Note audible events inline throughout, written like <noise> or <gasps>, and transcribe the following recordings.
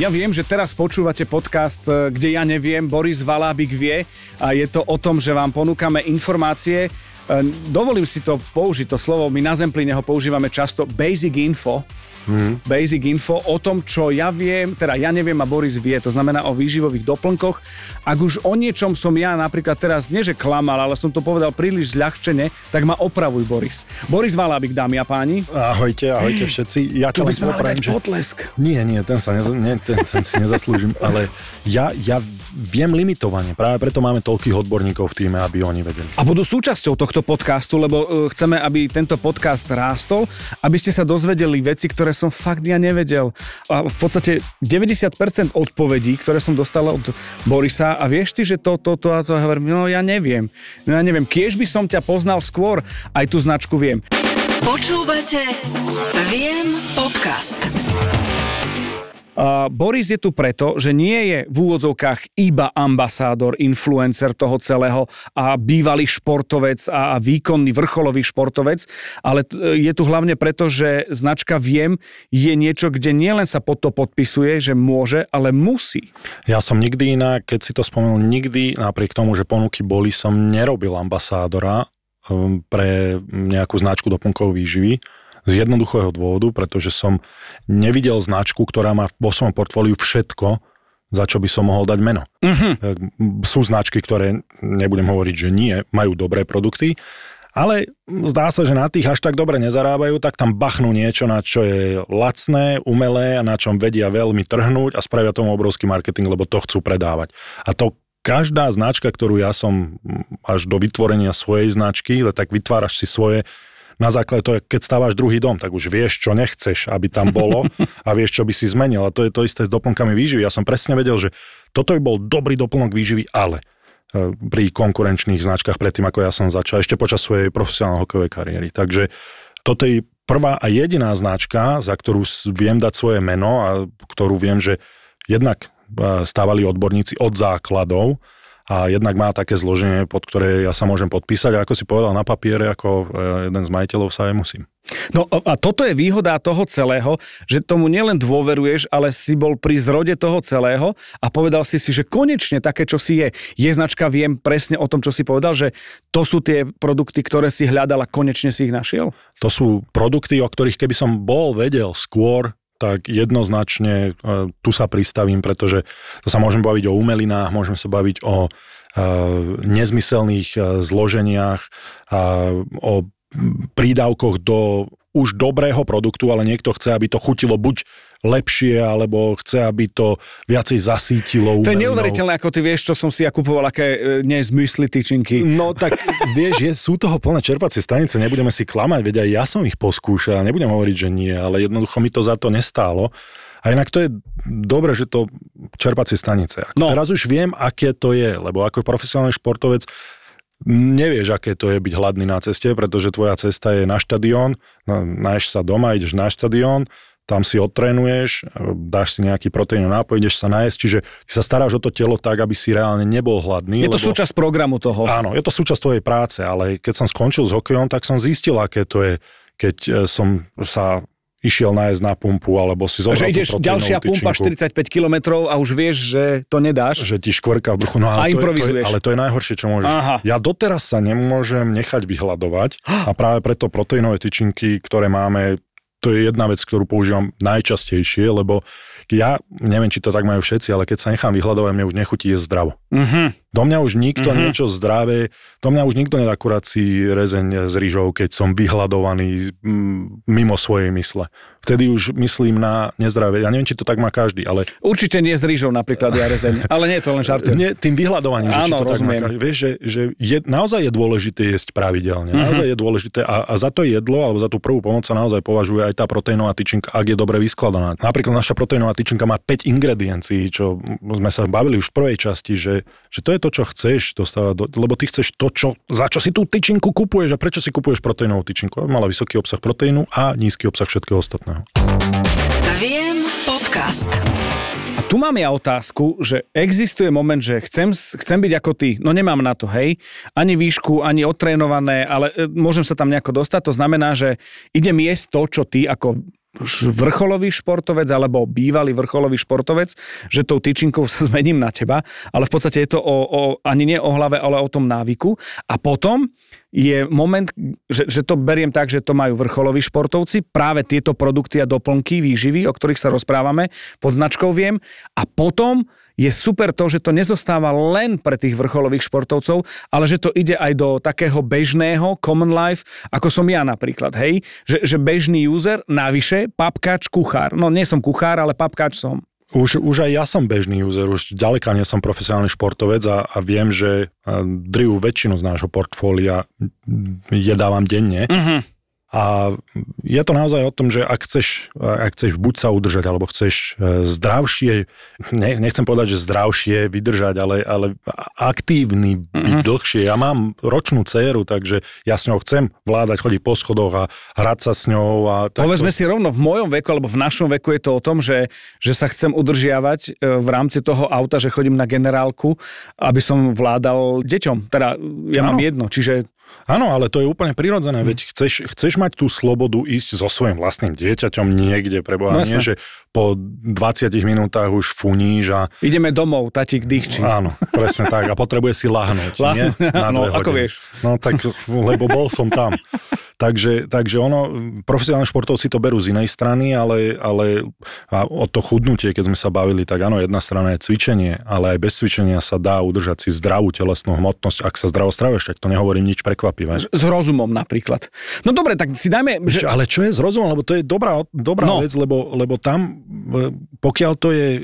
Ja viem, že teraz počúvate podcast, e, kde ja neviem, Boris Valábik vie a je to o tom, že vám ponúkame informácie. E, Dovolím si to použiť, to slovo, my na Zempline ho používame často, basic info, mm. basic info o tom, čo ja viem, teda ja neviem a Boris vie, to znamená o výživových doplnkoch. Ak už o niečom som ja napríklad teraz, nie že klamal, ale som to povedal príliš zľahčene, tak ma opravuj Boris. Boris Valábik, dámy a páni. Ahojte, ahojte všetci. Ja tu by sme že... potlesk. Nie, nie, ten, sa neza... nie, ten, ten si nezaslúžim, ale ja, ja viem limitovanie. Práve preto máme toľkých odborníkov v týme, aby oni vedeli. A budú súčasťou tohto podcastu, lebo uh, chceme, aby tento podcast rástol, aby ste sa dozvedeli veci, ktoré som fakt ja nevedel. A v podstate 90% odpovedí, ktoré som dostal od Borisa a vieš ty, že to, to, to a to, ja hovorím, no ja neviem. No ja neviem, kiež by som ťa poznal skôr, aj tú značku viem. Počúvate Viem podcast. Boris je tu preto, že nie je v úvodzovkách iba ambasádor, influencer toho celého a bývalý športovec a výkonný vrcholový športovec, ale je tu hlavne preto, že značka Viem je niečo, kde nielen sa pod to podpisuje, že môže, ale musí. Ja som nikdy inak, keď si to spomenul, nikdy napriek tomu, že ponuky boli, som nerobil ambasádora um, pre nejakú značku doplnkov výživy z jednoduchého dôvodu, pretože som nevidel značku, ktorá má vo svojom portfóliu všetko, za čo by som mohol dať meno. Uh-huh. Sú značky, ktoré, nebudem hovoriť, že nie, majú dobré produkty, ale zdá sa, že na tých až tak dobre nezarábajú, tak tam bachnú niečo, na čo je lacné, umelé a na čom vedia veľmi trhnúť a spravia tomu obrovský marketing, lebo to chcú predávať. A to každá značka, ktorú ja som až do vytvorenia svojej značky, tak vytváraš si svoje na základe toho, keď stávaš druhý dom, tak už vieš, čo nechceš, aby tam bolo <laughs> a vieš, čo by si zmenil. A to je to isté s doplnkami výživy. Ja som presne vedel, že toto by bol dobrý doplnok výživy, ale e, pri konkurenčných značkách predtým, ako ja som začal, ešte počas svojej profesionálnej hokejovej kariéry. Takže toto je prvá a jediná značka, za ktorú viem dať svoje meno a ktorú viem, že jednak e, stávali odborníci od základov, a jednak má také zloženie, pod ktoré ja sa môžem podpísať a ako si povedal na papiere, ako e, jeden z majiteľov sa aj musím. No a toto je výhoda toho celého, že tomu nielen dôveruješ, ale si bol pri zrode toho celého a povedal si si, že konečne také, čo si je. Je značka, viem presne o tom, čo si povedal, že to sú tie produkty, ktoré si hľadal a konečne si ich našiel? To sú produkty, o ktorých keby som bol vedel skôr, tak jednoznačne e, tu sa pristavím, pretože to sa môžeme baviť o umelinách, môžeme sa baviť o e, nezmyselných e, zloženiach, o prídavkoch do už dobrého produktu, ale niekto chce, aby to chutilo buď lepšie, alebo chce, aby to viacej zasítilo. To je neuveriteľné, ako ty vieš, čo som si ja kupoval, aké e, nezmysly tyčinky. No tak <laughs> vieš, je, sú toho plné čerpacie stanice, nebudeme si klamať, veď aj ja som ich poskúšal, nebudem hovoriť, že nie, ale jednoducho mi to za to nestálo. A inak to je dobre, že to čerpacie stanice. No. Teraz už viem, aké to je, lebo ako profesionálny športovec nevieš, aké to je byť hladný na ceste, pretože tvoja cesta je na štadión, náješ sa doma, ideš na štadión, tam si odtrénuješ, dáš si nejaký proteínový nápoj, ideš sa nájsť, čiže ty sa staráš o to telo tak, aby si reálne nebol hladný. Je to lebo, súčasť programu toho. Áno, je to súčasť tvojej práce, ale keď som skončil s hokejom, tak som zistil, aké to je, keď e, som sa išiel nájsť na pumpu, alebo si zobral Že ideš ďalšia tyčinku. pumpa 45 km a už vieš, že to nedáš. Že ti škvrka v bruchu. No, ale a improvizuješ. To je, ale to je najhoršie, čo môžeš. Aha. Ja doteraz sa nemôžem nechať vyhľadovať <gasps> a práve preto proteínové tyčinky, ktoré máme, to je jedna vec, ktorú používam najčastejšie, lebo ja neviem, či to tak majú všetci, ale keď sa nechám vyhľadovať, mne už nechutí jesť zdravo. Uh-huh. Do mňa už nikto uh-huh. niečo zdravé, do mňa už nikto nedá si rezeň s rýžou, keď som vyhľadovaný mimo svojej mysle vtedy už myslím na nezdravie. Ja neviem, či to tak má každý, ale... Určite nie s rýžou napríklad ja rezeň, ale nie je to len žartujem. Nie, tým vyhľadovaním, že či to rozumiem. tak má každý. Vieš, že, že je, naozaj je dôležité jesť pravidelne. Naozaj je dôležité a, a za to jedlo, alebo za tú prvú pomoc sa naozaj považuje aj tá proteínová tyčinka, ak je dobre vyskladaná. Napríklad naša proteínová tyčinka má 5 ingrediencií, čo sme sa bavili už v prvej časti, že, že to je to, čo chceš dostávať, do, lebo ty chceš to, čo, za čo si tú tyčinku kupuješ a prečo si kupuješ proteínovú tyčinku. Mala vysoký obsah proteínu a nízky obsah všetkého ostatného samotného. Viem podcast. A tu mám ja otázku, že existuje moment, že chcem, chcem byť ako ty, no nemám na to, hej, ani výšku, ani otrénované, ale e, môžem sa tam nejako dostať, to znamená, že idem jesť to, čo ty ako vrcholový športovec alebo bývalý vrcholový športovec, že tou tyčinkou sa <laughs> zmením na teba, ale v podstate je to o, o, ani nie o hlave, ale o tom návyku. A potom je moment, že, že to beriem tak, že to majú vrcholoví športovci, práve tieto produkty a doplnky výživy, o ktorých sa rozprávame, pod značkou Viem. A potom je super to, že to nezostáva len pre tých vrcholových športovcov, ale že to ide aj do takého bežného common life, ako som ja napríklad, hej? Že, že bežný user, navyše, papkač, kuchár. No nie som kuchár, ale papkač som. Už, už aj ja som bežný user, už ďaleka nie som profesionálny športovec a, a viem, že drivú väčšinu z nášho portfólia jedávam denne. Uh-huh. A je to naozaj o tom, že ak chceš, ak chceš buď sa udržať, alebo chceš e, zdravšie, ne, nechcem povedať, že zdravšie vydržať, ale, ale aktívny byť mm-hmm. dlhšie. Ja mám ročnú dceru, takže ja s ňou chcem vládať, chodiť po schodoch a hrať sa s ňou. A takto. Povedzme si rovno, v mojom veku, alebo v našom veku je to o tom, že, že sa chcem udržiavať e, v rámci toho auta, že chodím na generálku, aby som vládal deťom. Teda ja ano. mám jedno, čiže Áno, ale to je úplne prirodzené, hm. veď chceš, chceš mať tú slobodu ísť so svojím vlastným dieťaťom niekde, preboha, no, nie, že po 20 minútach už funíš a... Ideme domov, tatík dýchči. Áno, presne tak, a potrebuje si lahnúť, Lah... nie? Na no, ako vieš. No tak, lebo bol som tam. Takže, takže ono, profesionálni športovci to berú z inej strany, ale, ale a o to chudnutie, keď sme sa bavili, tak áno, jedna strana je cvičenie, ale aj bez cvičenia sa dá udržať si zdravú telesnú hmotnosť, ak sa zdravo stravuješ, tak to nehovorím nič prekvapivé. S rozumom napríklad. No dobre, tak si dajme... Že... Ale čo je s rozumom? Lebo to je dobrá, dobrá no. vec, lebo, lebo tam, pokiaľ to je e,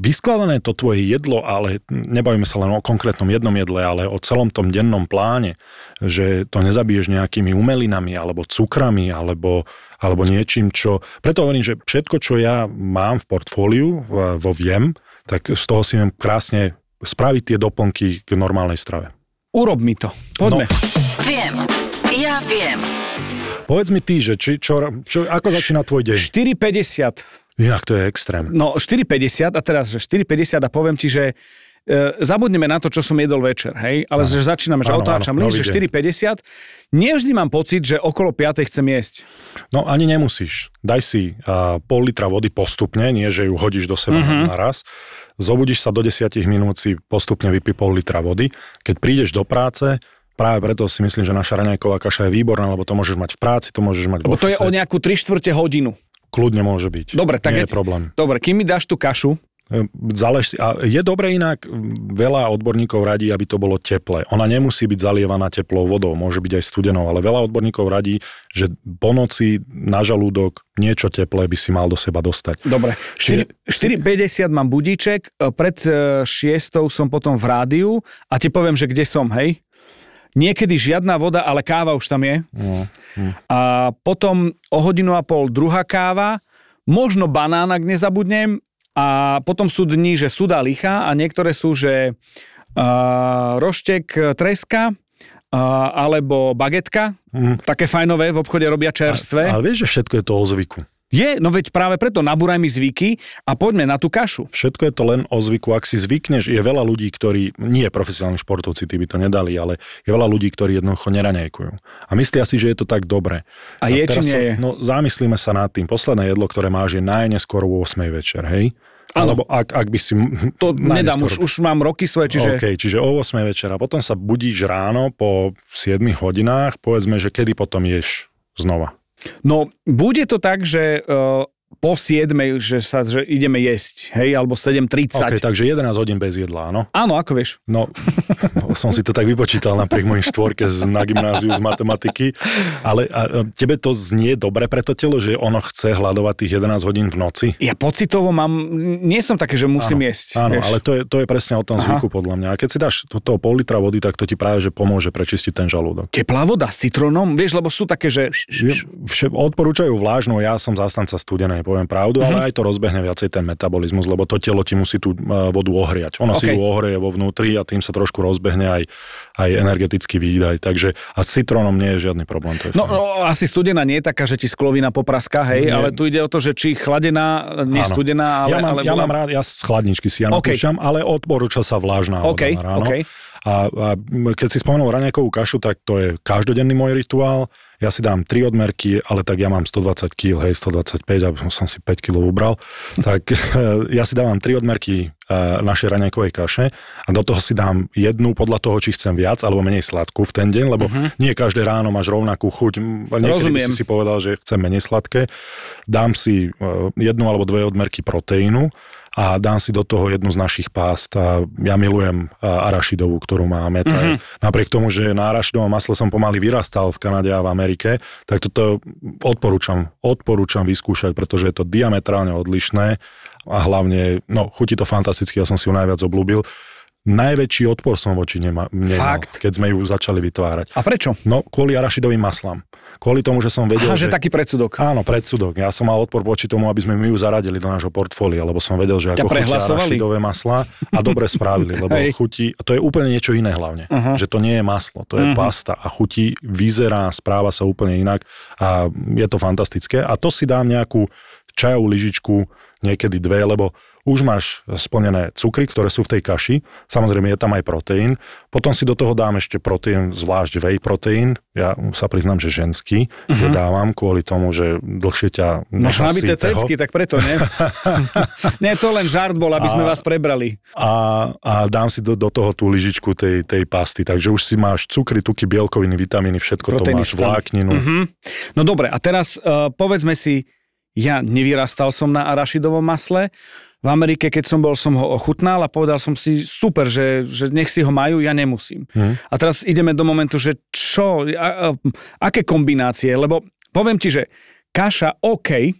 vyskladané to tvoje jedlo, ale nebavíme sa len o konkrétnom jednom jedle, ale o celom tom dennom pláne, že to nezabiješ nejakými umelinami, alebo cukrami alebo, alebo niečím, čo... Preto hovorím, že všetko, čo ja mám v portfóliu, vo Viem, tak z toho si viem krásne spraviť tie doplnky k normálnej strave. Urob mi to. Poďme. No. Viem. Ja viem. Povedz mi ty, že či, čo, čo, ako začína tvoj deň? 4,50. Inak to je extrém. No 4,50 a teraz, že 4,50 a poviem ti, že E, zabudneme na to, čo som jedol večer, hej, ale že začíname, že otáčam list, že 4,50. Nevždy mám pocit, že okolo 5 chcem jesť. No ani nemusíš. Daj si uh, pol litra vody postupne, nie že ju hodíš do seba mm-hmm. naraz. Zobudíš sa do 10 minút, si postupne vypí pol litra vody. Keď prídeš do práce, Práve preto si myslím, že naša raňajková kaša je výborná, lebo to môžeš mať v práci, to môžeš mať v Lebo to je o nejakú 3 čtvrte hodinu. Kľudne môže byť. Dobre, tak Nie je, problém. Dobre, kým mi dáš tú kašu, Zálež, a je dobre inak, veľa odborníkov radí, aby to bolo teplé. Ona nemusí byť zalievaná teplou vodou, môže byť aj studenou, ale veľa odborníkov radí, že po noci na žalúdok niečo teplé by si mal do seba dostať. Dobre, 4,50 mám budíček, e, pred 6 e, som potom v rádiu a ti poviem, že kde som, hej? Niekedy žiadna voda, ale káva už tam je. Hm. A potom o hodinu a pol druhá káva, možno banán, ak nezabudnem, a potom sú dni, že súda licha a niektoré sú, že uh, roštek treska, alebo bagetka, mm. také fajnové v obchode robia čerstvé. Ale, ale vieš, že všetko je to o zvyku. Je, no veď práve preto nabúraj mi zvyky a poďme na tú kašu. Všetko je to len o zvyku. Ak si zvykneš, je veľa ľudí, ktorí, nie profesionálni športovci, tí by to nedali, ale je veľa ľudí, ktorí jednoducho neraňajkujú. A myslia si, že je to tak dobre. A, a je, či nie sa, je? No zamyslíme sa nad tým. Posledné jedlo, ktoré máš, je najneskôr o 8 večer, hej? Alebo ak, ak by si... To nedám, už, už mám roky svoje, čiže... OK, čiže o 8 večera. Potom sa budíš ráno po 7 hodinách, povedzme, že kedy potom ješ znova. No, bude to tak, že uh, po 7, že sa že ideme jesť, hej, alebo 7.30. Ok, takže 11 hodín bez jedla, áno? Áno, ako vieš? No, <laughs> som si to tak vypočítal napriek mojej štvorke z, na gymnáziu z matematiky, ale a, tebe to znie dobre pre to telo, že ono chce hľadovať tých 11 hodín v noci? Ja pocitovo mám, nie som také, že musím áno, jesť. Áno, vieš? ale to je, to je presne o tom Aha. zvyku podľa mňa. A keď si dáš toho pol litra vody, tak to ti práve, že pomôže prečistiť ten žalúdok. Teplá voda s citrónom, vieš, lebo sú také, že... Odporúčajú vlážnu, ja som zastanca poviem pravdu, uh-huh. ale aj to rozbehne viacej ten metabolizmus, lebo to telo ti musí tú e, vodu ohriať. Ono okay. si ju ohreje vo vnútri a tým sa trošku rozbehne aj, aj energetický výdaj. Takže a s citrónom nie je žiadny problém. To je no, no, asi studená nie je taká, že ti sklovina popraska, hej, nie. ale tu ide o to, že či chladená, nie Áno. studená, ale... Ja mám, ale ja bola... mám rád, ja z chladničky si ja okay. ale odporúča sa vlážna okay. voda ráno. Okay. A, a keď si spomenul raňajkovú kašu, tak to je každodenný môj rituál. Ja si dám 3 odmerky, ale tak ja mám 120 kg, hej, 125, a som si 5 kg ubral. <laughs> tak <laughs> ja si dávam 3 odmerky našej raňajkovej kaše a do toho si dám jednu podľa toho, či chcem viac alebo menej sladkú v ten deň, lebo uh-huh. nie každé ráno máš rovnakú chuť. Niekedy by si si povedal, že chcem menej sladké. Dám si e, jednu alebo dve odmerky proteínu a dám si do toho jednu z našich pást a ja milujem arašidovú, ktorú máme. Mm-hmm. napriek tomu, že na arašidovom masle som pomaly vyrastal v Kanade a v Amerike, tak toto odporúčam, odporúčam vyskúšať, pretože je to diametrálne odlišné a hlavne, no, chutí to fantasticky, ja som si ju najviac obľúbil najväčší odpor som voči nema, nemal, Fakt? keď sme ju začali vytvárať. A prečo? No, kvôli arašidovým maslám. Kvôli tomu, že som vedel, Aha, že... že taký predsudok. Áno, predsudok. Ja som mal odpor voči tomu, aby sme my ju zaradili do nášho portfólia, lebo som vedel, že ako chutia arašidové masla a dobre spravili, <laughs> lebo Hej. chutí, to je úplne niečo iné hlavne. Uh-huh. Že to nie je maslo, to je uh-huh. pasta a chutí, vyzerá, správa sa úplne inak a je to fantastické. A to si dám nejakú čajovú lyžičku, niekedy dve, lebo už máš splnené cukry, ktoré sú v tej kaši, samozrejme je tam aj proteín, potom si do toho dám ešte proteín, zvlášť whey proteín, ja sa priznám, že ženský, uh-huh. že dávam kvôli tomu, že dlhšie ťa Máš nabité cecky, tak preto, nie? <laughs> nie, to len žart bol, aby a, sme vás prebrali. A, a dám si do, do toho tú lyžičku tej, tej pasty, takže už si máš cukry, tuky, bielkoviny, vitamíny, všetko Proteíny to máš, vlákninu. Uh-huh. No dobre, a teraz uh, povedzme si, ja nevyrastal som na arašidovom masle, v Amerike, keď som bol, som ho ochutnal a povedal som si, super, že, že nech si ho majú, ja nemusím. Hmm. A teraz ideme do momentu, že čo, a, a, aké kombinácie, lebo poviem ti, že kaša OK,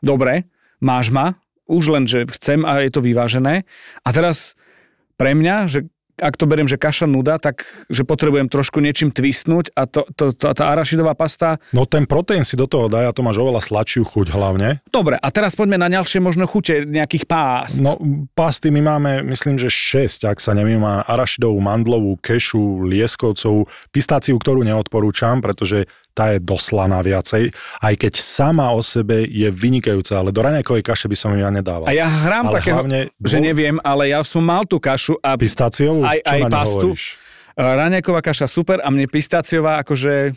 dobre, máš ma, už len, že chcem a je to vyvážené. A teraz pre mňa, že ak to beriem, že kaša nuda, tak že potrebujem trošku niečím twistnúť a to, to, to, tá arašidová pasta... No ten proteín si do toho daj a to máš oveľa sladšiu chuť hlavne. Dobre, a teraz poďme na ďalšie možno chute nejakých pást. No pasty my máme, myslím, že 6, ak sa nemýma, arašidovú, mandlovú, kešu, lieskovcovú, pistáciu, ktorú neodporúčam, pretože tá je doslaná viacej, aj keď sama o sebe je vynikajúca, ale do raňajkovej kaše by som ju ja nedával. A ja hrám ale takého, hlavne, že neviem, ale ja som mal tú kašu a... Pistáciovú? Aj, aj pastu. Raňajková kaša super a mne pistáciová akože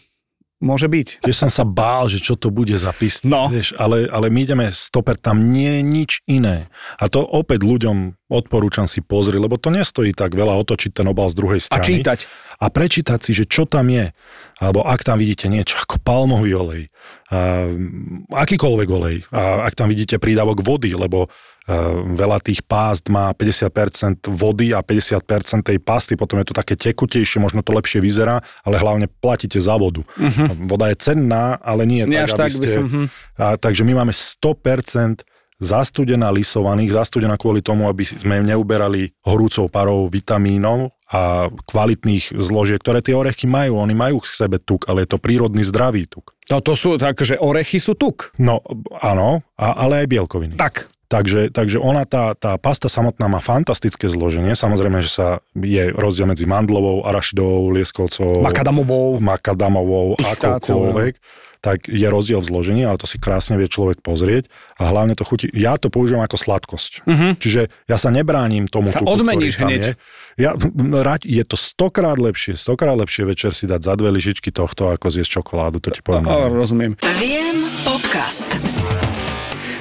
Môže byť. Tiež som sa bál, že čo to bude za pist, no. vieš, ale, ale my ideme stoper, tam nie je nič iné. A to opäť ľuďom odporúčam si pozrieť, lebo to nestojí tak veľa otočiť ten obal z druhej strany. A čítať. A prečítať si, že čo tam je. Alebo ak tam vidíte niečo ako palmový olej, a, akýkoľvek olej, a ak tam vidíte prídavok vody, lebo veľa tých pást má 50% vody a 50% tej pasty, potom je to také tekutejšie, možno to lepšie vyzerá, ale hlavne platíte za vodu. Uh-huh. Voda je cenná, ale nie, nie tak, aby tak ste... Som, uh-huh. a, takže my máme 100% zastudená lisovaných, zastudená kvôli tomu, aby sme neuberali horúcou parou vitamínov a kvalitných zložiek, ktoré tie orechy majú. Oni majú k sebe tuk, ale je to prírodný zdravý tuk. No to sú, takže orechy sú tuk. No, áno, a, ale aj bielkoviny. Tak, Takže, takže ona, tá, tá pasta samotná má fantastické zloženie. Samozrejme, že sa je rozdiel medzi mandlovou, arašidovou, lieskovcovou, makadamovou, makadamovou akokoľvek tak je rozdiel v zložení, ale to si krásne vie človek pozrieť a hlavne to chutí. Ja to používam ako sladkosť. Uh-huh. Čiže ja sa nebránim tomu sa tuku, odmeníš hneď. Je. Ja, rať, je to stokrát lepšie, stokrát lepšie večer si dať za dve lyžičky tohto, ako zjesť čokoládu, to ti poviem. O, rozumiem. Viem podcast.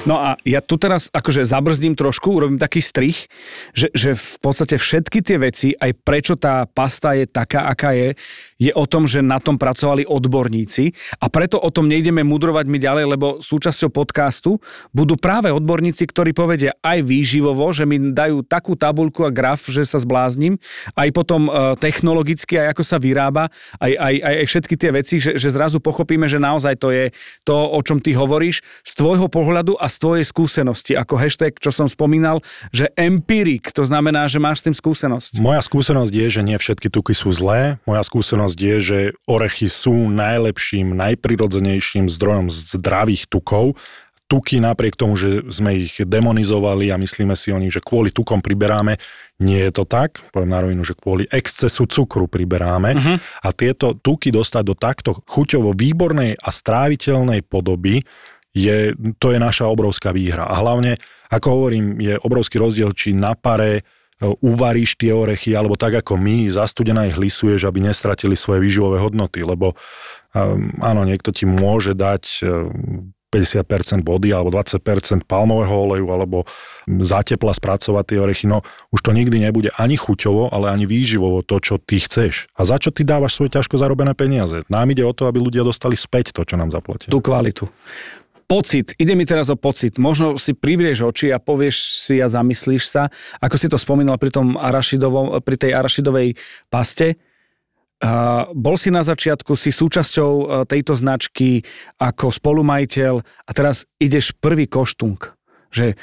No a ja tu teraz akože zabrzdím trošku, urobím taký strich, že, že v podstate všetky tie veci, aj prečo tá pasta je taká, aká je, je o tom, že na tom pracovali odborníci. A preto o tom nejdeme mudrovať my ďalej, lebo súčasťou podcastu budú práve odborníci, ktorí povedia aj výživovo, že mi dajú takú tabulku a graf, že sa zbláznim, aj potom e, technologicky, aj ako sa vyrába, aj, aj, aj, aj všetky tie veci, že, že zrazu pochopíme, že naozaj to je to, o čom ty hovoríš, z tvojho pohľadu a tvojej skúsenosti, ako hashtag, čo som spomínal, že empirik, to znamená, že máš s tým skúsenosť. Moja skúsenosť je, že nie všetky tuky sú zlé. Moja skúsenosť je, že orechy sú najlepším, najprirodzenejším zdrojom zdravých tukov tuky napriek tomu, že sme ich demonizovali a myslíme si o nich, že kvôli tukom priberáme, nie je to tak. Poviem na rovinu, že kvôli excesu cukru priberáme uh-huh. a tieto tuky dostať do takto chuťovo výbornej a stráviteľnej podoby je, to je naša obrovská výhra. A hlavne, ako hovorím, je obrovský rozdiel, či na pare uvaríš tie orechy, alebo tak ako my, zastudená ich lisuješ, aby nestratili svoje výživové hodnoty, lebo um, áno, niekto ti môže dať 50% vody alebo 20% palmového oleju alebo zatepla spracovať tie orechy, no už to nikdy nebude ani chuťovo, ale ani výživovo to, čo ty chceš. A za čo ty dávaš svoje ťažko zarobené peniaze? Nám ide o to, aby ľudia dostali späť to, čo nám zaplatili. Tú kvalitu. Pocit, ide mi teraz o pocit. Možno si privrieš oči a povieš si a zamyslíš sa, ako si to spomínal pri, tom pri tej arašidovej paste, Uh, bol si na začiatku, si súčasťou uh, tejto značky ako spolumajiteľ a teraz ideš prvý koštung, že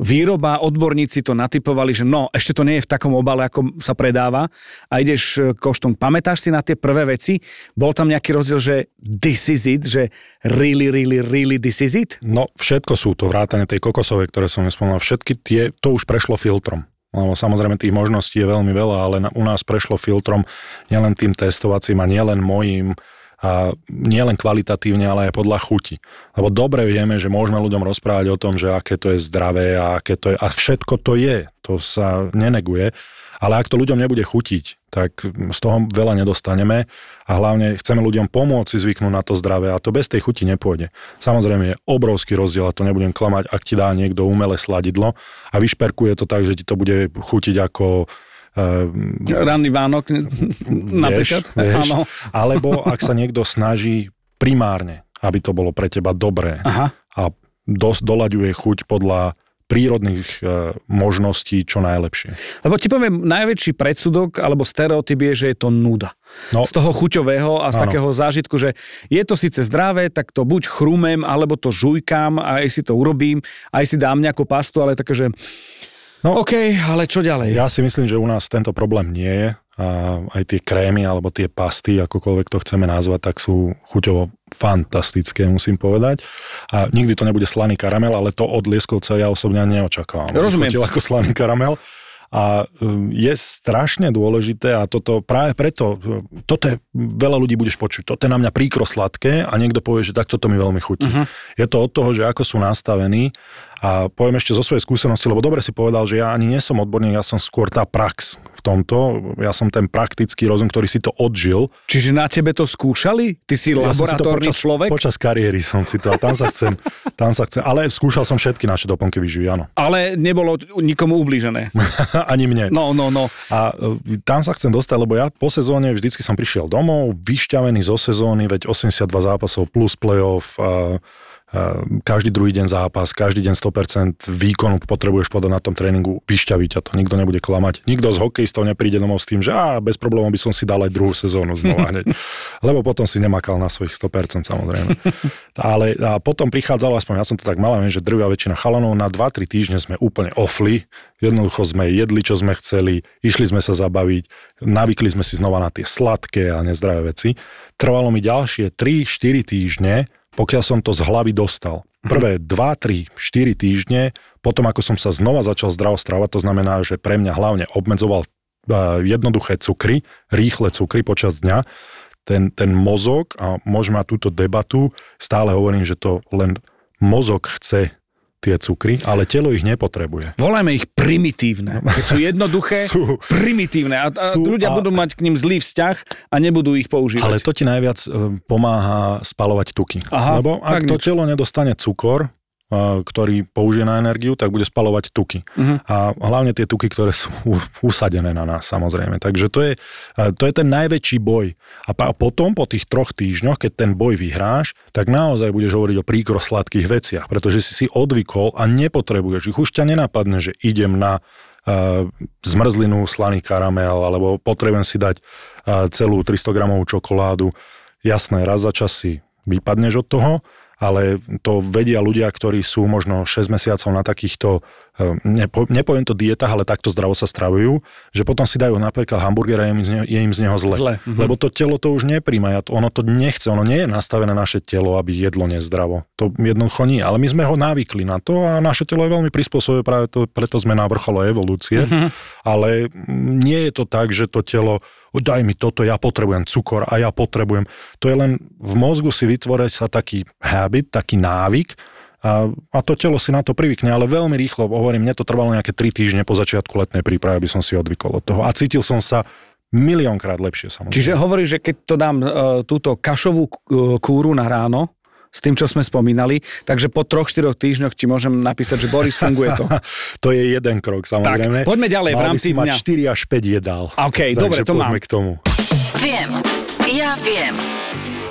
výroba, odborníci to natypovali, že no, ešte to nie je v takom obale, ako sa predáva a ideš uh, koštung. Pamätáš si na tie prvé veci? Bol tam nejaký rozdiel, že this is it, že really, really, really this is it? No, všetko sú to vrátane tej kokosovej, ktoré som nespomínal. Všetky tie, to už prešlo filtrom lebo samozrejme tých možností je veľmi veľa, ale u nás prešlo filtrom nielen tým testovacím a nielen mojím, a nielen kvalitatívne, ale aj podľa chuti. Lebo dobre vieme, že môžeme ľuďom rozprávať o tom, že aké to je zdravé a aké to je, a všetko to je, to sa neneguje, ale ak to ľuďom nebude chutiť, tak z toho veľa nedostaneme a hlavne chceme ľuďom pomôcť si zvyknúť na to zdravé a to bez tej chuti nepôjde. Samozrejme je obrovský rozdiel a to nebudem klamať, ak ti dá niekto umelé sladidlo a vyšperkuje to tak, že ti to bude chutiť ako Ranný Vánok napríklad. Vieš, Áno. Alebo ak sa niekto snaží primárne, aby to bolo pre teba dobré Aha. a dos, dolaďuje chuť podľa prírodných e, možností čo najlepšie. Lebo ti poviem, najväčší predsudok alebo stereotyp je, že je to nuda. No. Z toho chuťového a z ano. takého zážitku, že je to síce zdravé, tak to buď chrumem, alebo to žujkám a aj si to urobím, aj si dám nejakú pastu, ale také, že No, OK, ale čo ďalej? Ja si myslím, že u nás tento problém nie je. A aj tie krémy alebo tie pasty, akokoľvek to chceme nazvať, tak sú chuťovo fantastické, musím povedať. A nikdy to nebude slaný karamel, ale to od Lieskovca ja osobne neočakávam. Rozumiem. Chutil ako slaný karamel. A um, je strašne dôležité a toto práve preto, toto je, veľa ľudí budeš počuť, toto je na mňa príkro sladké a niekto povie, že tak toto mi veľmi chutí. Uh-huh. Je to od toho, že ako sú nastavení a poviem ešte zo svojej skúsenosti, lebo dobre si povedal, že ja ani nie som odborník, ja som skôr tá prax v tomto. Ja som ten praktický rozum, ktorý si to odžil. Čiže na tebe to skúšali? Ty si ja laboratórny počas, človek? Počas kariéry som si to, tam sa chcem, <laughs> tam sa chcem, ale skúšal som všetky naše doplnky výživy, áno. Ale nebolo nikomu ublížené. <laughs> ani mne. No, no, no. A e, tam sa chcem dostať, lebo ja po sezóne vždycky som prišiel domov, vyšťavený zo sezóny, veď 82 zápasov plus playoff, Ehm, každý druhý deň zápas, každý deň 100% výkonu potrebuješ podať na tom tréningu, vyšťaviť a to nikto nebude klamať. Nikto z hokejistov nepríde domov s tým, že á, bez problémov by som si dal aj druhú sezónu znova hneď. <laughs> Lebo potom si nemakal na svojich 100% samozrejme. Ale a potom prichádzalo, aspoň ja som to tak mal, viem, že drvia väčšina chalanov na 2-3 týždne sme úplne ofli, jednoducho sme jedli, čo sme chceli, išli sme sa zabaviť, navykli sme si znova na tie sladké a nezdravé veci. Trvalo mi ďalšie 3-4 týždne, pokiaľ som to z hlavy dostal. Prvé 2, 3, 4 týždne, potom ako som sa znova začal zdravo stravať, to znamená, že pre mňa hlavne obmedzoval e, jednoduché cukry, rýchle cukry počas dňa, ten, ten mozog, a môžeme mať túto debatu, stále hovorím, že to len mozog chce tie cukry, ale telo ich nepotrebuje. Volajme ich primitívne. Keď sú jednoduché, <laughs> sú, primitívne. A, a sú, ľudia a, budú mať k ním zlý vzťah a nebudú ich používať. Ale to ti najviac e, pomáha spalovať tuky. Aha, Lebo ak to nič. telo nedostane cukor, ktorý použije na energiu, tak bude spalovať tuky. Uh-huh. A hlavne tie tuky, ktoré sú usadené na nás samozrejme. Takže to je, to je ten najväčší boj. A potom po tých troch týždňoch, keď ten boj vyhráš, tak naozaj budeš hovoriť o príkro sladkých veciach, pretože si si odvykol a nepotrebuješ ich. Už ťa nenapadne, že idem na uh, zmrzlinu, slaný karamel, alebo potrebujem si dať uh, celú 300 gramovú čokoládu. Jasné, raz za čas si vypadneš od toho, ale to vedia ľudia, ktorí sú možno 6 mesiacov na takýchto, nepo, nepoviem to dietách, ale takto zdravo sa stravujú, že potom si dajú napríklad hamburger a je im z neho, je im z neho zle. zle. Mhm. Lebo to telo to už nepríjma, ono to nechce, ono nie je nastavené naše telo, aby jedlo nezdravo. To jednoducho nie, ale my sme ho návykli na to a naše telo je veľmi prispôsobené, práve to, preto sme na vrchole evolúcie, mm-hmm. ale nie je to tak, že to telo daj mi toto, ja potrebujem cukor a ja potrebujem. To je len v mozgu si vytvorí sa taký habit, taký návyk, A, a to telo si na to privykne, ale veľmi rýchlo, hovorím, mne to trvalo nejaké 3 týždne po začiatku letnej prípravy, aby som si odvykol od toho. A cítil som sa miliónkrát lepšie samozrejme. Čiže hovoríš, že keď to dám uh, túto kašovú uh, kúru na ráno, s tým, čo sme spomínali, takže po troch, štyroch týždňoch ti môžem napísať, že Boris, funguje to. <laughs> to je jeden krok, samozrejme. Tak, poďme ďalej v Mal by rámci si mať dňa. 4 až 5 jedál. OK, Takže dobre, to mám. k tomu. Viem. Ja viem.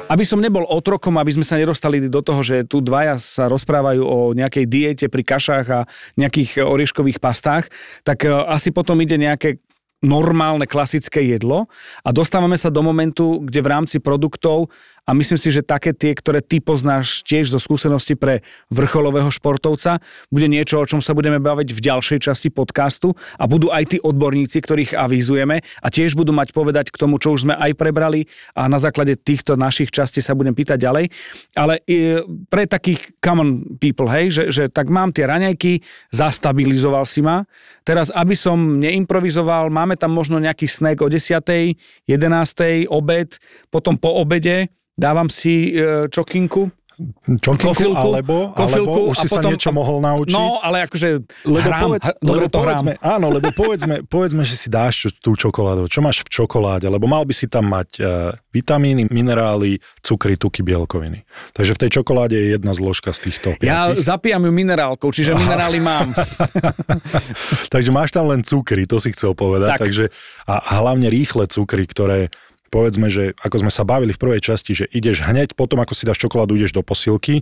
Aby som nebol otrokom, aby sme sa nedostali do toho, že tu dvaja sa rozprávajú o nejakej diete pri kašách a nejakých orieškových pastách, tak e, asi potom ide nejaké normálne klasické jedlo a dostávame sa do momentu, kde v rámci produktov a myslím si, že také tie, ktoré ty poznáš tiež zo skúsenosti pre vrcholového športovca, bude niečo, o čom sa budeme baviť v ďalšej časti podcastu a budú aj tí odborníci, ktorých avizujeme a tiež budú mať povedať k tomu, čo už sme aj prebrali a na základe týchto našich častí sa budem pýtať ďalej. Ale e, pre takých common people, hej, že, že tak mám tie raňajky, zastabilizoval si ma. Teraz, aby som neimprovizoval, máme tam možno nejaký snack o 10., 11., obed, potom po obede dávam si e, čokinku, Čokinku, Kofilku, alebo, kofilku alebo už si sa potom- niečo mohol naučiť. No, ale akože Lebo, hrám, povedz, h- dobre lebo to povedzme, hrám. áno, lebo povedzme, <laughs> povedzme, že si dáš tú čokoládu. Čo máš v čokoláde? Lebo mal by si tam mať uh, vitamíny, minerály, cukry, tuky, bielkoviny. Takže v tej čokoláde je jedna zložka z týchto Ja piatich. zapijam ju minerálkou, čiže <laughs> minerály mám. <laughs> Takže máš tam len cukry, to si chcel povedať. Tak. Takže, a, a hlavne rýchle cukry, ktoré povedzme, že ako sme sa bavili v prvej časti, že ideš hneď potom, ako si dáš čokoládu, ideš do posilky,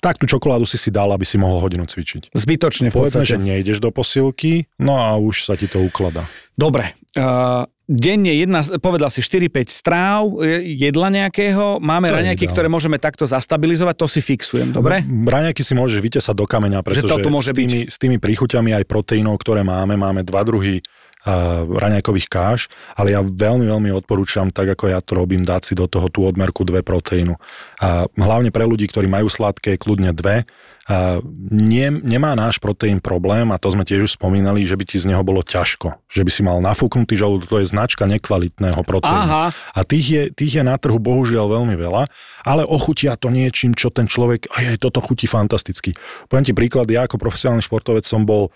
tak tú čokoládu si si dal, aby si mohol hodinu cvičiť. Zbytočne v Povedzme, podstate. že nejdeš do posilky, no a už sa ti to ukladá. Dobre. Uh, denne jedna, povedal si 4-5 stráv, e, jedla nejakého, máme To ideál. ktoré môžeme takto zastabilizovať, to si fixujem, dobre? Raňajky si môžeš vytesať do kameňa, pretože môže s, tými, s tými príchuťami aj proteínov, ktoré máme, máme dva druhy uh, raňajkových káš, ale ja veľmi, veľmi odporúčam, tak ako ja to robím, dať si do toho tú odmerku dve proteínu. A hlavne pre ľudí, ktorí majú sladké, kľudne dve. A nie, nemá náš proteín problém, a to sme tiež už spomínali, že by ti z neho bolo ťažko. Že by si mal nafúknutý žalúdok, to je značka nekvalitného proteínu. Aha. A tých je, tých je na trhu bohužiaľ veľmi veľa, ale ochutia to niečím, čo ten človek, aj toto chutí fantasticky. Poviem ti príklad, ja ako profesionálny športovec som bol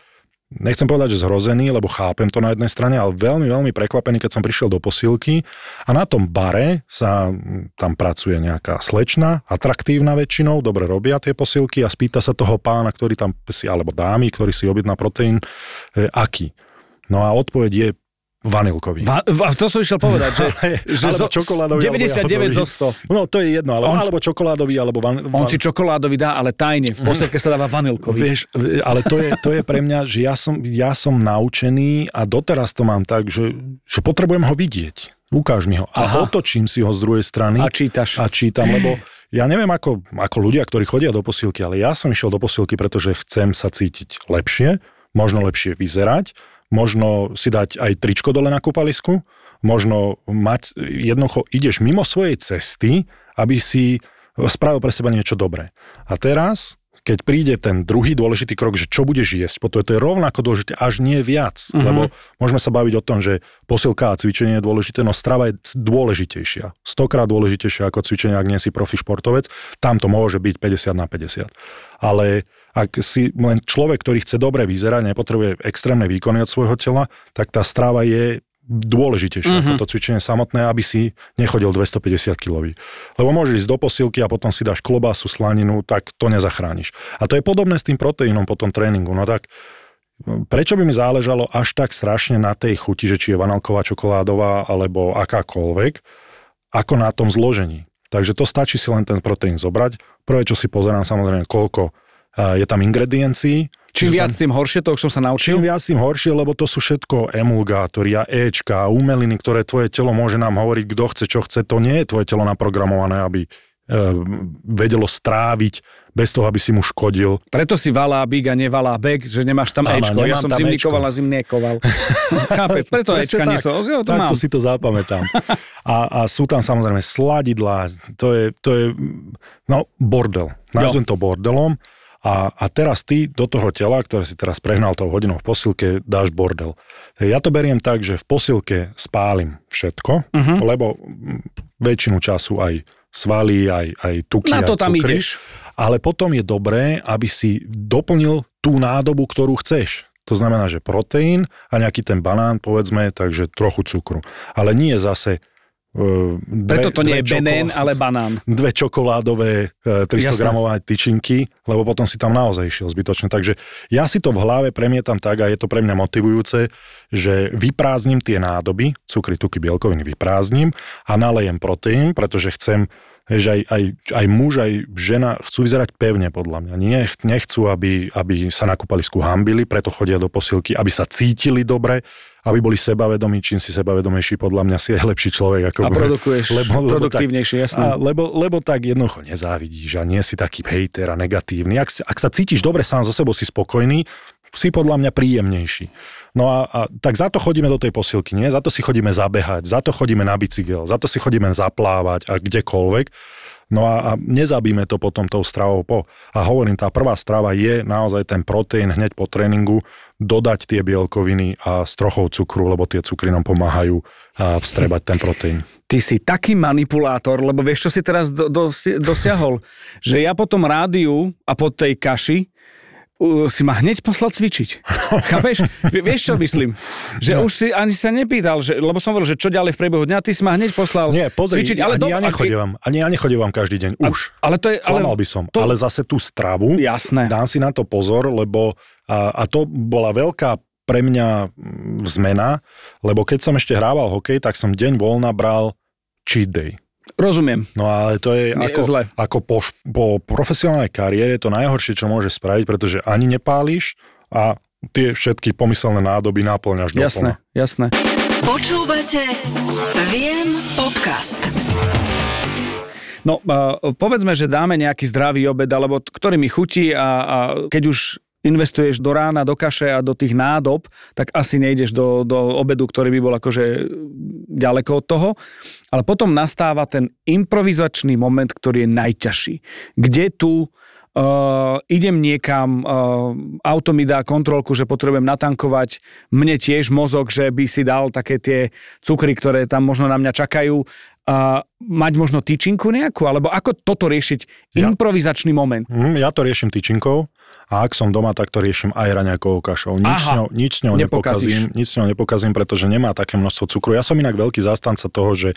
nechcem povedať, že zhrozený, lebo chápem to na jednej strane, ale veľmi, veľmi prekvapený, keď som prišiel do posilky a na tom bare sa mm, tam pracuje nejaká slečna, atraktívna väčšinou, dobre robia tie posilky a spýta sa toho pána, ktorý tam si, alebo dámy, ktorý si objedná proteín, e, aký. No a odpoveď je vanilkový. Va, va, to som išiel povedať, že, <laughs> že alebo zo, čokoládový, 99 alebo zo jahodový. No to je jedno, ale, On- alebo čokoládový, alebo van, On si čokoládový dá, ale tajne. V poselke sa dáva vanilkový. Vieš, ale to je, to je pre mňa, že ja som, ja som naučený a doteraz to mám tak, že, že potrebujem ho vidieť. Ukáž mi ho. A Aha. otočím si ho z druhej strany A čítaš. a čítam, lebo ja neviem ako, ako ľudia, ktorí chodia do posilky, ale ja som išiel do posilky, pretože chcem sa cítiť lepšie, možno lepšie vyzerať, možno si dať aj tričko dole na kúpalisku, možno mať, jednoducho ideš mimo svojej cesty, aby si spravil pre seba niečo dobré. A teraz, keď príde ten druhý dôležitý krok, že čo budeš jesť, potom to je rovnako dôležité, až nie viac, Mhm. mm-hmm. lebo môžeme sa baviť o tom, že posilka a cvičenie je dôležité, no strava je dôležitejšia. Stokrát dôležitejšia ako cvičenie, ak nie si profi športovec, tam to môže byť 50 na 50. Ale ak si len človek, ktorý chce dobre vyzerať, nepotrebuje extrémne výkony od svojho tela, tak tá strava je dôležitejšie mm-hmm. ako to cvičenie samotné, aby si nechodil 250 kg. Lebo môžeš ísť do posilky a potom si dáš klobásu, slaninu, tak to nezachrániš. A to je podobné s tým proteínom po tom tréningu. No tak prečo by mi záležalo až tak strašne na tej chuti, že či je vanalková, čokoládová alebo akákoľvek, ako na tom zložení. Takže to stačí si len ten proteín zobrať. Prvé, čo si pozerám, samozrejme, koľko je tam ingrediencií. Čím viac, tam, tým horšie, to už som sa naučil. čím viac, tým horšie, lebo to sú všetko emulgátory a Ečka umeliny, ktoré tvoje telo môže nám hovoriť, kto chce, čo chce. To nie je tvoje telo naprogramované, aby eh, vedelo stráviť bez toho, aby si mu škodil. Preto si valá big a nevalá bek, že nemáš tam Áno, Ečko. Ja som zimnikoval a zimniekoval. <laughs> Chápe, preto Ečka nie tak. sú. Okay, to Takto mám. si to zapamätám. <laughs> A, a sú tam samozrejme sladidlá, to je, to je no, bordel. Nazvem to bordelom. A, a teraz ty do toho tela, ktoré si teraz prehnal tou hodinou v posilke, dáš bordel. Ja to beriem tak, že v posilke spálim všetko, uh-huh. lebo väčšinu času aj svaly, aj, aj tuky, Na to aj tam cukry. ideš. Ale potom je dobré, aby si doplnil tú nádobu, ktorú chceš. To znamená, že proteín a nejaký ten banán, povedzme, takže trochu cukru. Ale nie zase Dve, Preto to nie je benén, ale banán. Dve čokoládové 300 e, tyčinky, lebo potom si tam naozaj išiel zbytočne. Takže ja si to v hlave premietam tak a je to pre mňa motivujúce, že vyprázdnim tie nádoby, cukry, tuky, bielkoviny vyprázdnim a nalejem proteín, pretože chcem že aj, aj, aj muž, aj žena chcú vyzerať pevne podľa mňa. Nie, nechcú, aby, aby sa na kúpalisku hambili, preto chodia do posilky, aby sa cítili dobre, aby boli sebavedomí, čím si sebavedomejší, podľa mňa si aj lepší človek. Ako a produkuješ lebo, produktívnejšie, jasné. A, lebo, lebo tak jednoducho nezávidíš a nie si taký hejter a negatívny. Ak, ak sa cítiš dobre sám so sebou, si spokojný, si podľa mňa príjemnejší. No a, a tak za to chodíme do tej posilky, nie? Za to si chodíme zabehať, za to chodíme na bicykel, za to si chodíme zaplávať a kdekoľvek. No a, a nezabíme to potom tou stravou po. A hovorím, tá prvá strava je naozaj ten proteín hneď po tréningu, dodať tie bielkoviny a s trochou cukru, lebo tie cukry nám pomáhajú a vstrebať ten proteín. Ty si taký manipulátor, lebo vieš, čo si teraz do, do, dosiahol? že ja po tom rádiu a po tej kaši si ma hneď poslal cvičiť. <laughs> Chápeš? Vieš, čo myslím? Že no. už si ani sa nepýtal, že, lebo som hovoril, že čo ďalej v priebehu dňa, ty si ma hneď poslal Nie, pozri, cvičiť. Ale ani, do, ja nechodievam, ani ja nechodievam každý deň, už. A, ale to je... Ale, by som. To, ale zase tú stravu, jasné. dám si na to pozor, lebo a, a to bola veľká pre mňa zmena, lebo keď som ešte hrával hokej, tak som deň voľna bral cheat day. Rozumiem. No ale to je, ako, zle. ako po, po profesionálnej kariére to najhoršie, čo môže spraviť, pretože ani nepálíš a tie všetky pomyselné nádoby náplňaš do Jasné, plna. jasné. Počúvate Viem podcast. No, povedzme, že dáme nejaký zdravý obed, alebo ktorý mi chutí a, a keď už investuješ do rána, do kaše a do tých nádob, tak asi nejdeš do, do obedu, ktorý by bol akože ďaleko od toho. Ale potom nastáva ten improvizačný moment, ktorý je najťažší. Kde tu uh, idem niekam, uh, auto mi dá kontrolku, že potrebujem natankovať, mne tiež mozog, že by si dal také tie cukry, ktoré tam možno na mňa čakajú, uh, mať možno tyčinku nejakú, alebo ako toto riešiť? Ja, improvizačný moment. Mm, ja to riešim tyčinkou a ak som doma, tak to riešim aj raňakovou kašou. Nič, Aha, s ňou, nič s ňou nepokazím, nič s ňou nepokazím, pretože nemá také množstvo cukru. Ja som inak veľký zástanca toho, že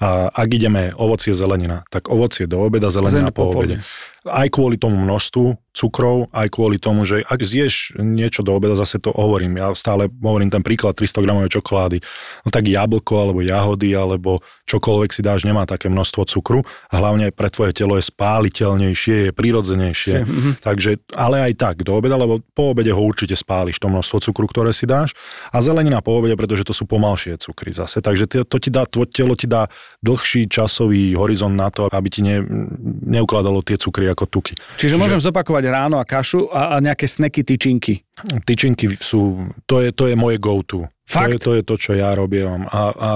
a, ak ideme ovocie zelenina, tak ovocie do obeda, zelenina Zem po obede. Aj kvôli tomu množstvu cukrov, aj kvôli tomu, že ak zješ niečo do obeda, zase to hovorím, ja stále hovorím ten príklad 300 gramovej čokolády, no tak jablko alebo jahody alebo čokoľvek si dáš, nemá také množstvo cukru hlavne pre tvoje telo je spáliteľnejšie, je prirodzenejšie. Mm-hmm. Takže, ale aj tak, do obeda, lebo po obede ho určite spáliš to množstvo cukru, ktoré si dáš a zelenina po obede, pretože to sú pomalšie cukry zase. Takže to, to ti dá, tvoje telo ti dá dlhší časový horizont na to, aby ti ne, neukladalo tie cukry ako tuky. Čiže, Čiže môžem zopakovať ráno a kašu a, a nejaké sneky, tyčinky. Tyčinky sú, to je, to je moje go-to. Fakt? To je, to je to, čo ja robím. A, a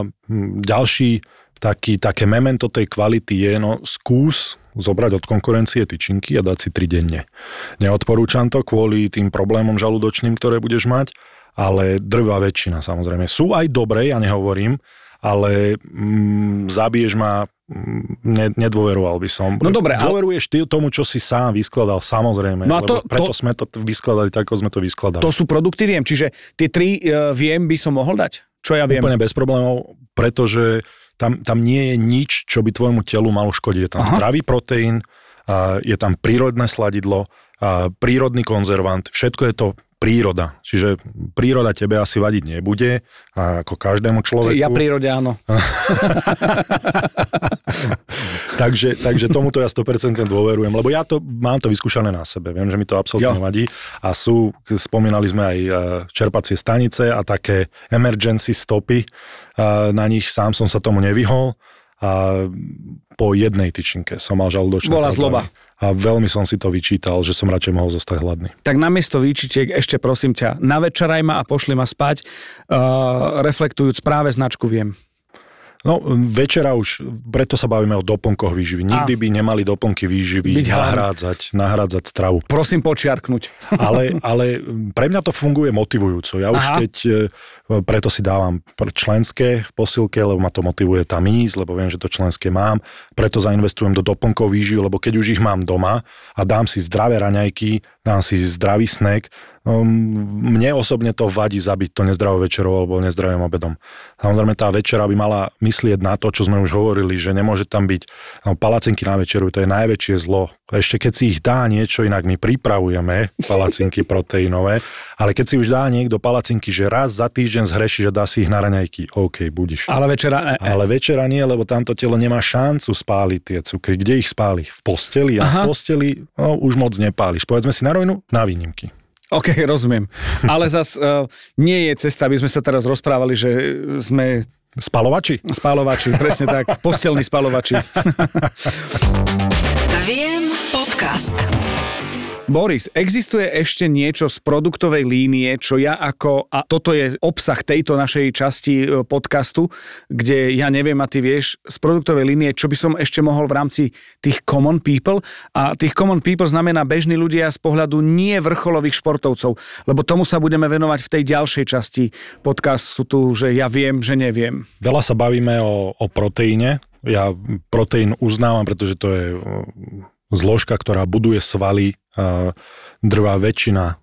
ďalší taký, také memento tej kvality je, no skús zobrať od konkurencie tyčinky a dať si tri denne. Neodporúčam to kvôli tým problémom žalúdočným, ktoré budeš mať, ale drvá väčšina samozrejme. Sú aj dobré, ja nehovorím, ale mm, zabiješ ma, mm, ne, nedôveroval by som. No dobre, Dôveruješ ty tomu, čo si sám vyskladal, samozrejme. No a to, preto to, sme to vyskladali tak, ako sme to vyskladali. To sú produkty, viem. Čiže tie tri uh, viem, by som mohol dať? Čo ja viem? Úplne bez problémov, pretože tam, tam nie je nič, čo by tvojmu telu malo škodiť. Je tam Aha. zdravý proteín, je tam prírodné sladidlo, prírodný konzervant, všetko je to príroda. Čiže príroda tebe asi vadiť nebude, a ako každému človeku. Ja prírode áno. <laughs> takže, takže tomuto ja 100% dôverujem, lebo ja to mám to vyskúšané na sebe. Viem, že mi to absolútne jo. vadí. A sú, spomínali sme aj e, čerpacie stanice a také emergency stopy. E, na nich sám som sa tomu nevyhol a po jednej tyčinke som mal žalúdočné Bola zloba a veľmi som si to vyčítal, že som radšej mohol zostať hladný. Tak namiesto výčitiek ešte prosím ťa, navečeraj ma a pošli ma spať, uh, reflektujúc práve značku Viem. No, večera už, preto sa bavíme o doplnkoch výživy. Nikdy by nemali doplnky výživy nahrádzať, nahrádzať stravu. Prosím počiarknúť. Ale, ale pre mňa to funguje motivujúco. Ja už Aha. keď, e, preto si dávam členské v posilke, lebo ma to motivuje tam ísť, lebo viem, že to členské mám. Preto zainvestujem do doplnkov výživy, lebo keď už ich mám doma a dám si zdravé raňajky, dám si zdravý snack, um, mne osobne to vadí zabiť to nezdravou večerou alebo nezdravým obedom. Samozrejme tá večera by mala myslieť na to, čo sme už hovorili, že nemôže tam byť no, palacinky na večeru, to je najväčšie zlo. Ešte keď si ich dá niečo, inak my pripravujeme palacinky <laughs> proteínové, ale keď si už dá niekto palacinky, že raz za týždeň zhreší, že dá si ich na raňajky, OK, budiš. Ale večera ne. Ale večera nie, lebo tamto telo nemá šancu spáliť tie cukry. Kde ich spáli? V posteli? A Aha. v posteli no, už moc nepáliš. Povedzme si na rovinu, na výnimky. OK, rozumiem. Ale zas uh, nie je cesta, aby sme sa teraz rozprávali, že sme Spalovači? spálovači, presne tak, <laughs> postelní spalovači. <laughs> <laughs> Viem podcast. Boris, existuje ešte niečo z produktovej línie, čo ja ako, a toto je obsah tejto našej časti e, podcastu, kde ja neviem a ty vieš, z produktovej línie, čo by som ešte mohol v rámci tých common people, a tých common people znamená bežní ľudia z pohľadu nie vrcholových športovcov, lebo tomu sa budeme venovať v tej ďalšej časti podcastu, tu, že ja viem, že neviem. Veľa sa bavíme o, o proteíne. Ja proteín uznávam, pretože to je o, zložka, ktorá buduje svaly. Drvá väčšina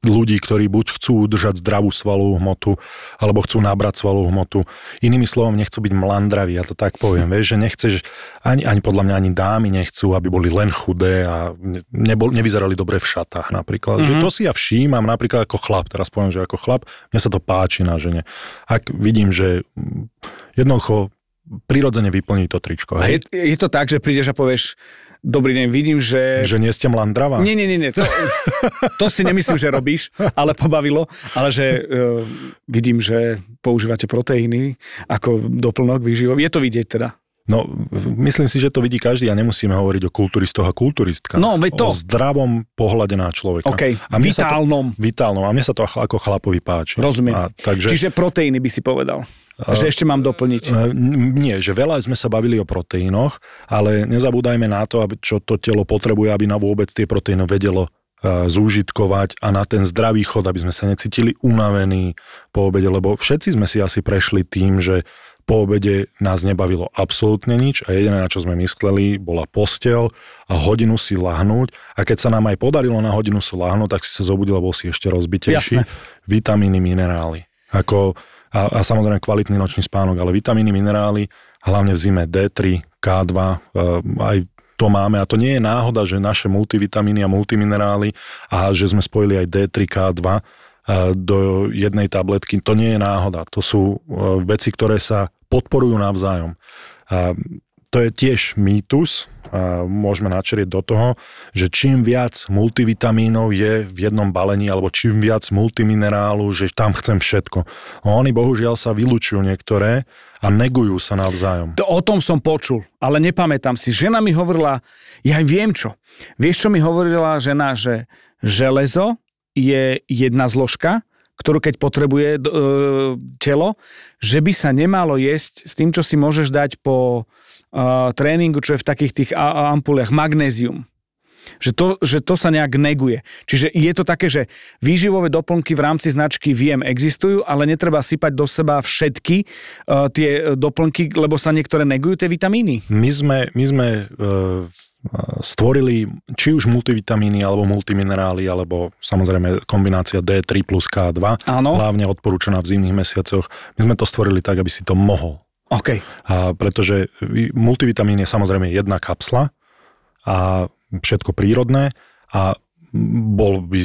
ľudí, ktorí buď chcú udržať zdravú svalovú hmotu, alebo chcú nabrať svalovú hmotu. Inými slovom, nechcú byť mlandraví, ja to tak poviem, vieš, že nechceš, ani, ani podľa mňa ani dámy nechcú, aby boli len chudé a ne- nebol, nevyzerali dobre v šatách napríklad. Mm-hmm. Že to si ja všímam napríklad ako chlap, teraz poviem, že ako chlap, mne sa to páči na žene. Ak vidím, že jednoducho prirodzene vyplní to tričko. A je, je to tak, že prídeš a povieš, dobrý deň, vidím, že... Že nie ste mlandrava? Nie, nie, nie, nie. To, to si nemyslím, že robíš, ale pobavilo. Ale že uh, vidím, že používate proteíny ako doplnok výživov. Je to vidieť teda. No, myslím si, že to vidí každý a nemusíme hovoriť o kulturistoch a kulturistkách. No, veď to. O zdravom pohľade na človeka. OK, a sa to, vitálnom. vitálnom. A mne sa to ako chlapovi páči. Rozumiem. A, takže, Čiže proteíny by si povedal. Že ešte mám doplniť. E, Nie, že veľa sme sa bavili o proteínoch, ale nezabúdajme na to, aby, čo to telo potrebuje, aby na vôbec tie proteíny vedelo e, zúžitkovať a na ten zdravý chod, aby sme sa necítili unavení po obede, lebo všetci sme si asi prešli tým, že po obede nás nebavilo absolútne nič a jediné, na čo sme mysleli, bola postel a hodinu si lahnúť a keď sa nám aj podarilo na hodinu si lahnúť, tak si sa zobudil a bol si ešte rozbitejší. Jasné. Vitamíny, minerály. Ako, a, a samozrejme kvalitný nočný spánok, ale vitamíny, minerály, hlavne v zime D3, K2, e, aj to máme a to nie je náhoda, že naše multivitamíny a multiminerály a že sme spojili aj D3, K2 e, do jednej tabletky, to nie je náhoda. To sú e, veci, ktoré sa podporujú navzájom. A to je tiež mýtus, a môžeme načrieť do toho, že čím viac multivitamínov je v jednom balení, alebo čím viac multiminerálu, že tam chcem všetko. Oni bohužiaľ sa vylúčujú niektoré a negujú sa navzájom. To, o tom som počul, ale nepamätám si. Žena mi hovorila, ja viem čo. Vieš, čo mi hovorila žena, že železo je jedna zložka, ktorú keď potrebuje e, telo, že by sa nemalo jesť s tým, čo si môžeš dať po e, tréningu, čo je v takých tých ampuliach, magnézium. Že to, že to sa nejak neguje. Čiže je to také, že výživové doplnky v rámci značky Viem existujú, ale netreba sypať do seba všetky uh, tie doplnky, lebo sa niektoré negujú tie vitamíny. My sme, my sme e, stvorili či už multivitamíny alebo multiminerály, alebo samozrejme kombinácia D3 plus K2, Áno. hlavne odporúčaná v zimných mesiacoch. My sme to stvorili tak, aby si to mohol. OK. A pretože multivitamín je samozrejme jedna kapsla a všetko prírodné a bol by,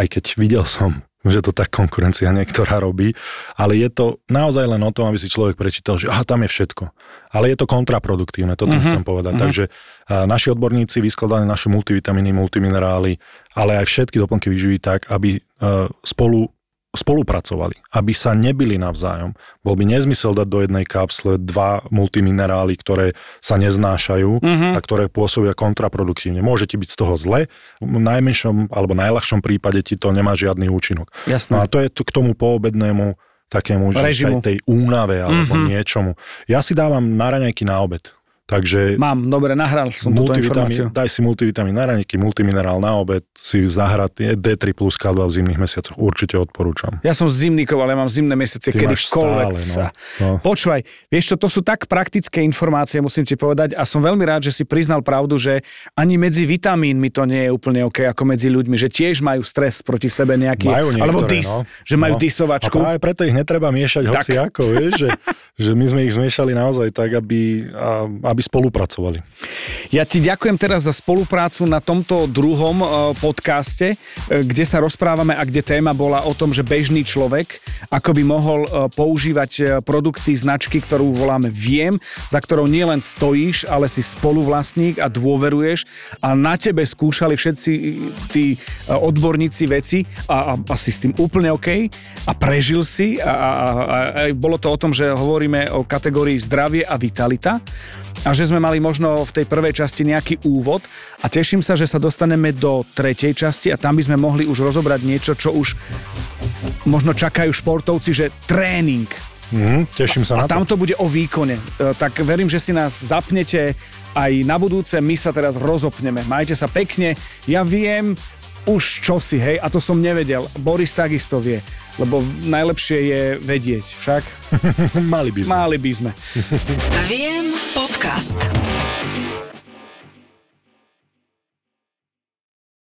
aj keď videl som, že to tak konkurencia niektorá robí, ale je to naozaj len o tom, aby si človek prečítal, že aha, tam je všetko. Ale je to kontraproduktívne, to tým Mhm, chcem povedať. mhm. Takže a, naši odborníci vyskladali naše multivitamíny, multiminerály, ale aj všetky doplnky vyživí tak, aby a, spolu spolupracovali, aby sa nebili navzájom. Bol by nezmysel dať do jednej kapsle dva multiminerály, ktoré sa neznášajú Mhm. a ktoré pôsobia kontraproduktívne. Môže ti byť z toho zle, v najmenšom alebo najľahšom prípade ti to nemá žiadny účinok. No Jasné. a to je to k tomu poobednému takému že tej únave alebo mm-hmm. niečomu. Ja si dávam na raňajky na obed. Takže Mám, dobre, nahral som túto informáciu. daj si multivitamín na raňajky, multiminerál na obed, si zahrať je D3 plus K2 v zimných mesiacoch. Určite odporúčam. Ja som z zimníkov, ale mám zimné mesiace, Ty kedykoľvek stále, sa. no. No. Počúvaj, vieš čo, to sú tak praktické informácie, musím ti povedať a som veľmi rád, že si priznal pravdu, že ani medzi vitamínmi to nie je úplne OK ako medzi ľuďmi, že tiež majú stres proti sebe nejaký, Majú niektoré, alebo dis, no. že majú No. disovačku. A práve preto ich netreba miešať hoci ako, vieš, že, že my sme ich zmiešali naozaj tak, aby, a, aby spolupracovali. Ja ti ďakujem teraz za spoluprácu na tomto druhom e, podcaste, e, kde sa rozprávame a kde téma bola o tom, že bežný človek ako by mohol e, používať produkty značky, ktorú voláme Viem, za ktorou nielen stojíš, ale si spoluvlastník a dôveruješ. A na tebe skúšali všetci tí odborníci veci a, a, a si s tým úplne OK. A prežil si a, a, a, a bolo to o tom, že hovoríme o kategórii zdravie a vitalita a že sme mali možno v tej prvej časti nejaký úvod a teším sa, že sa dostaneme do tretej časti a tam by sme mohli už rozobrať niečo, čo už možno čakajú športovci, že tréning. Mhm, teším sa A na to. tam to bude o výkone. E, Tak verím, že si nás zapnete aj na budúce. My sa teraz rozopneme. Majte sa pekne. Ja viem už čosi, hej, a to som nevedel. Boris takisto vie, lebo najlepšie je vedieť. Však <laughs> Mali by sme. mali by sme. Viem podcast.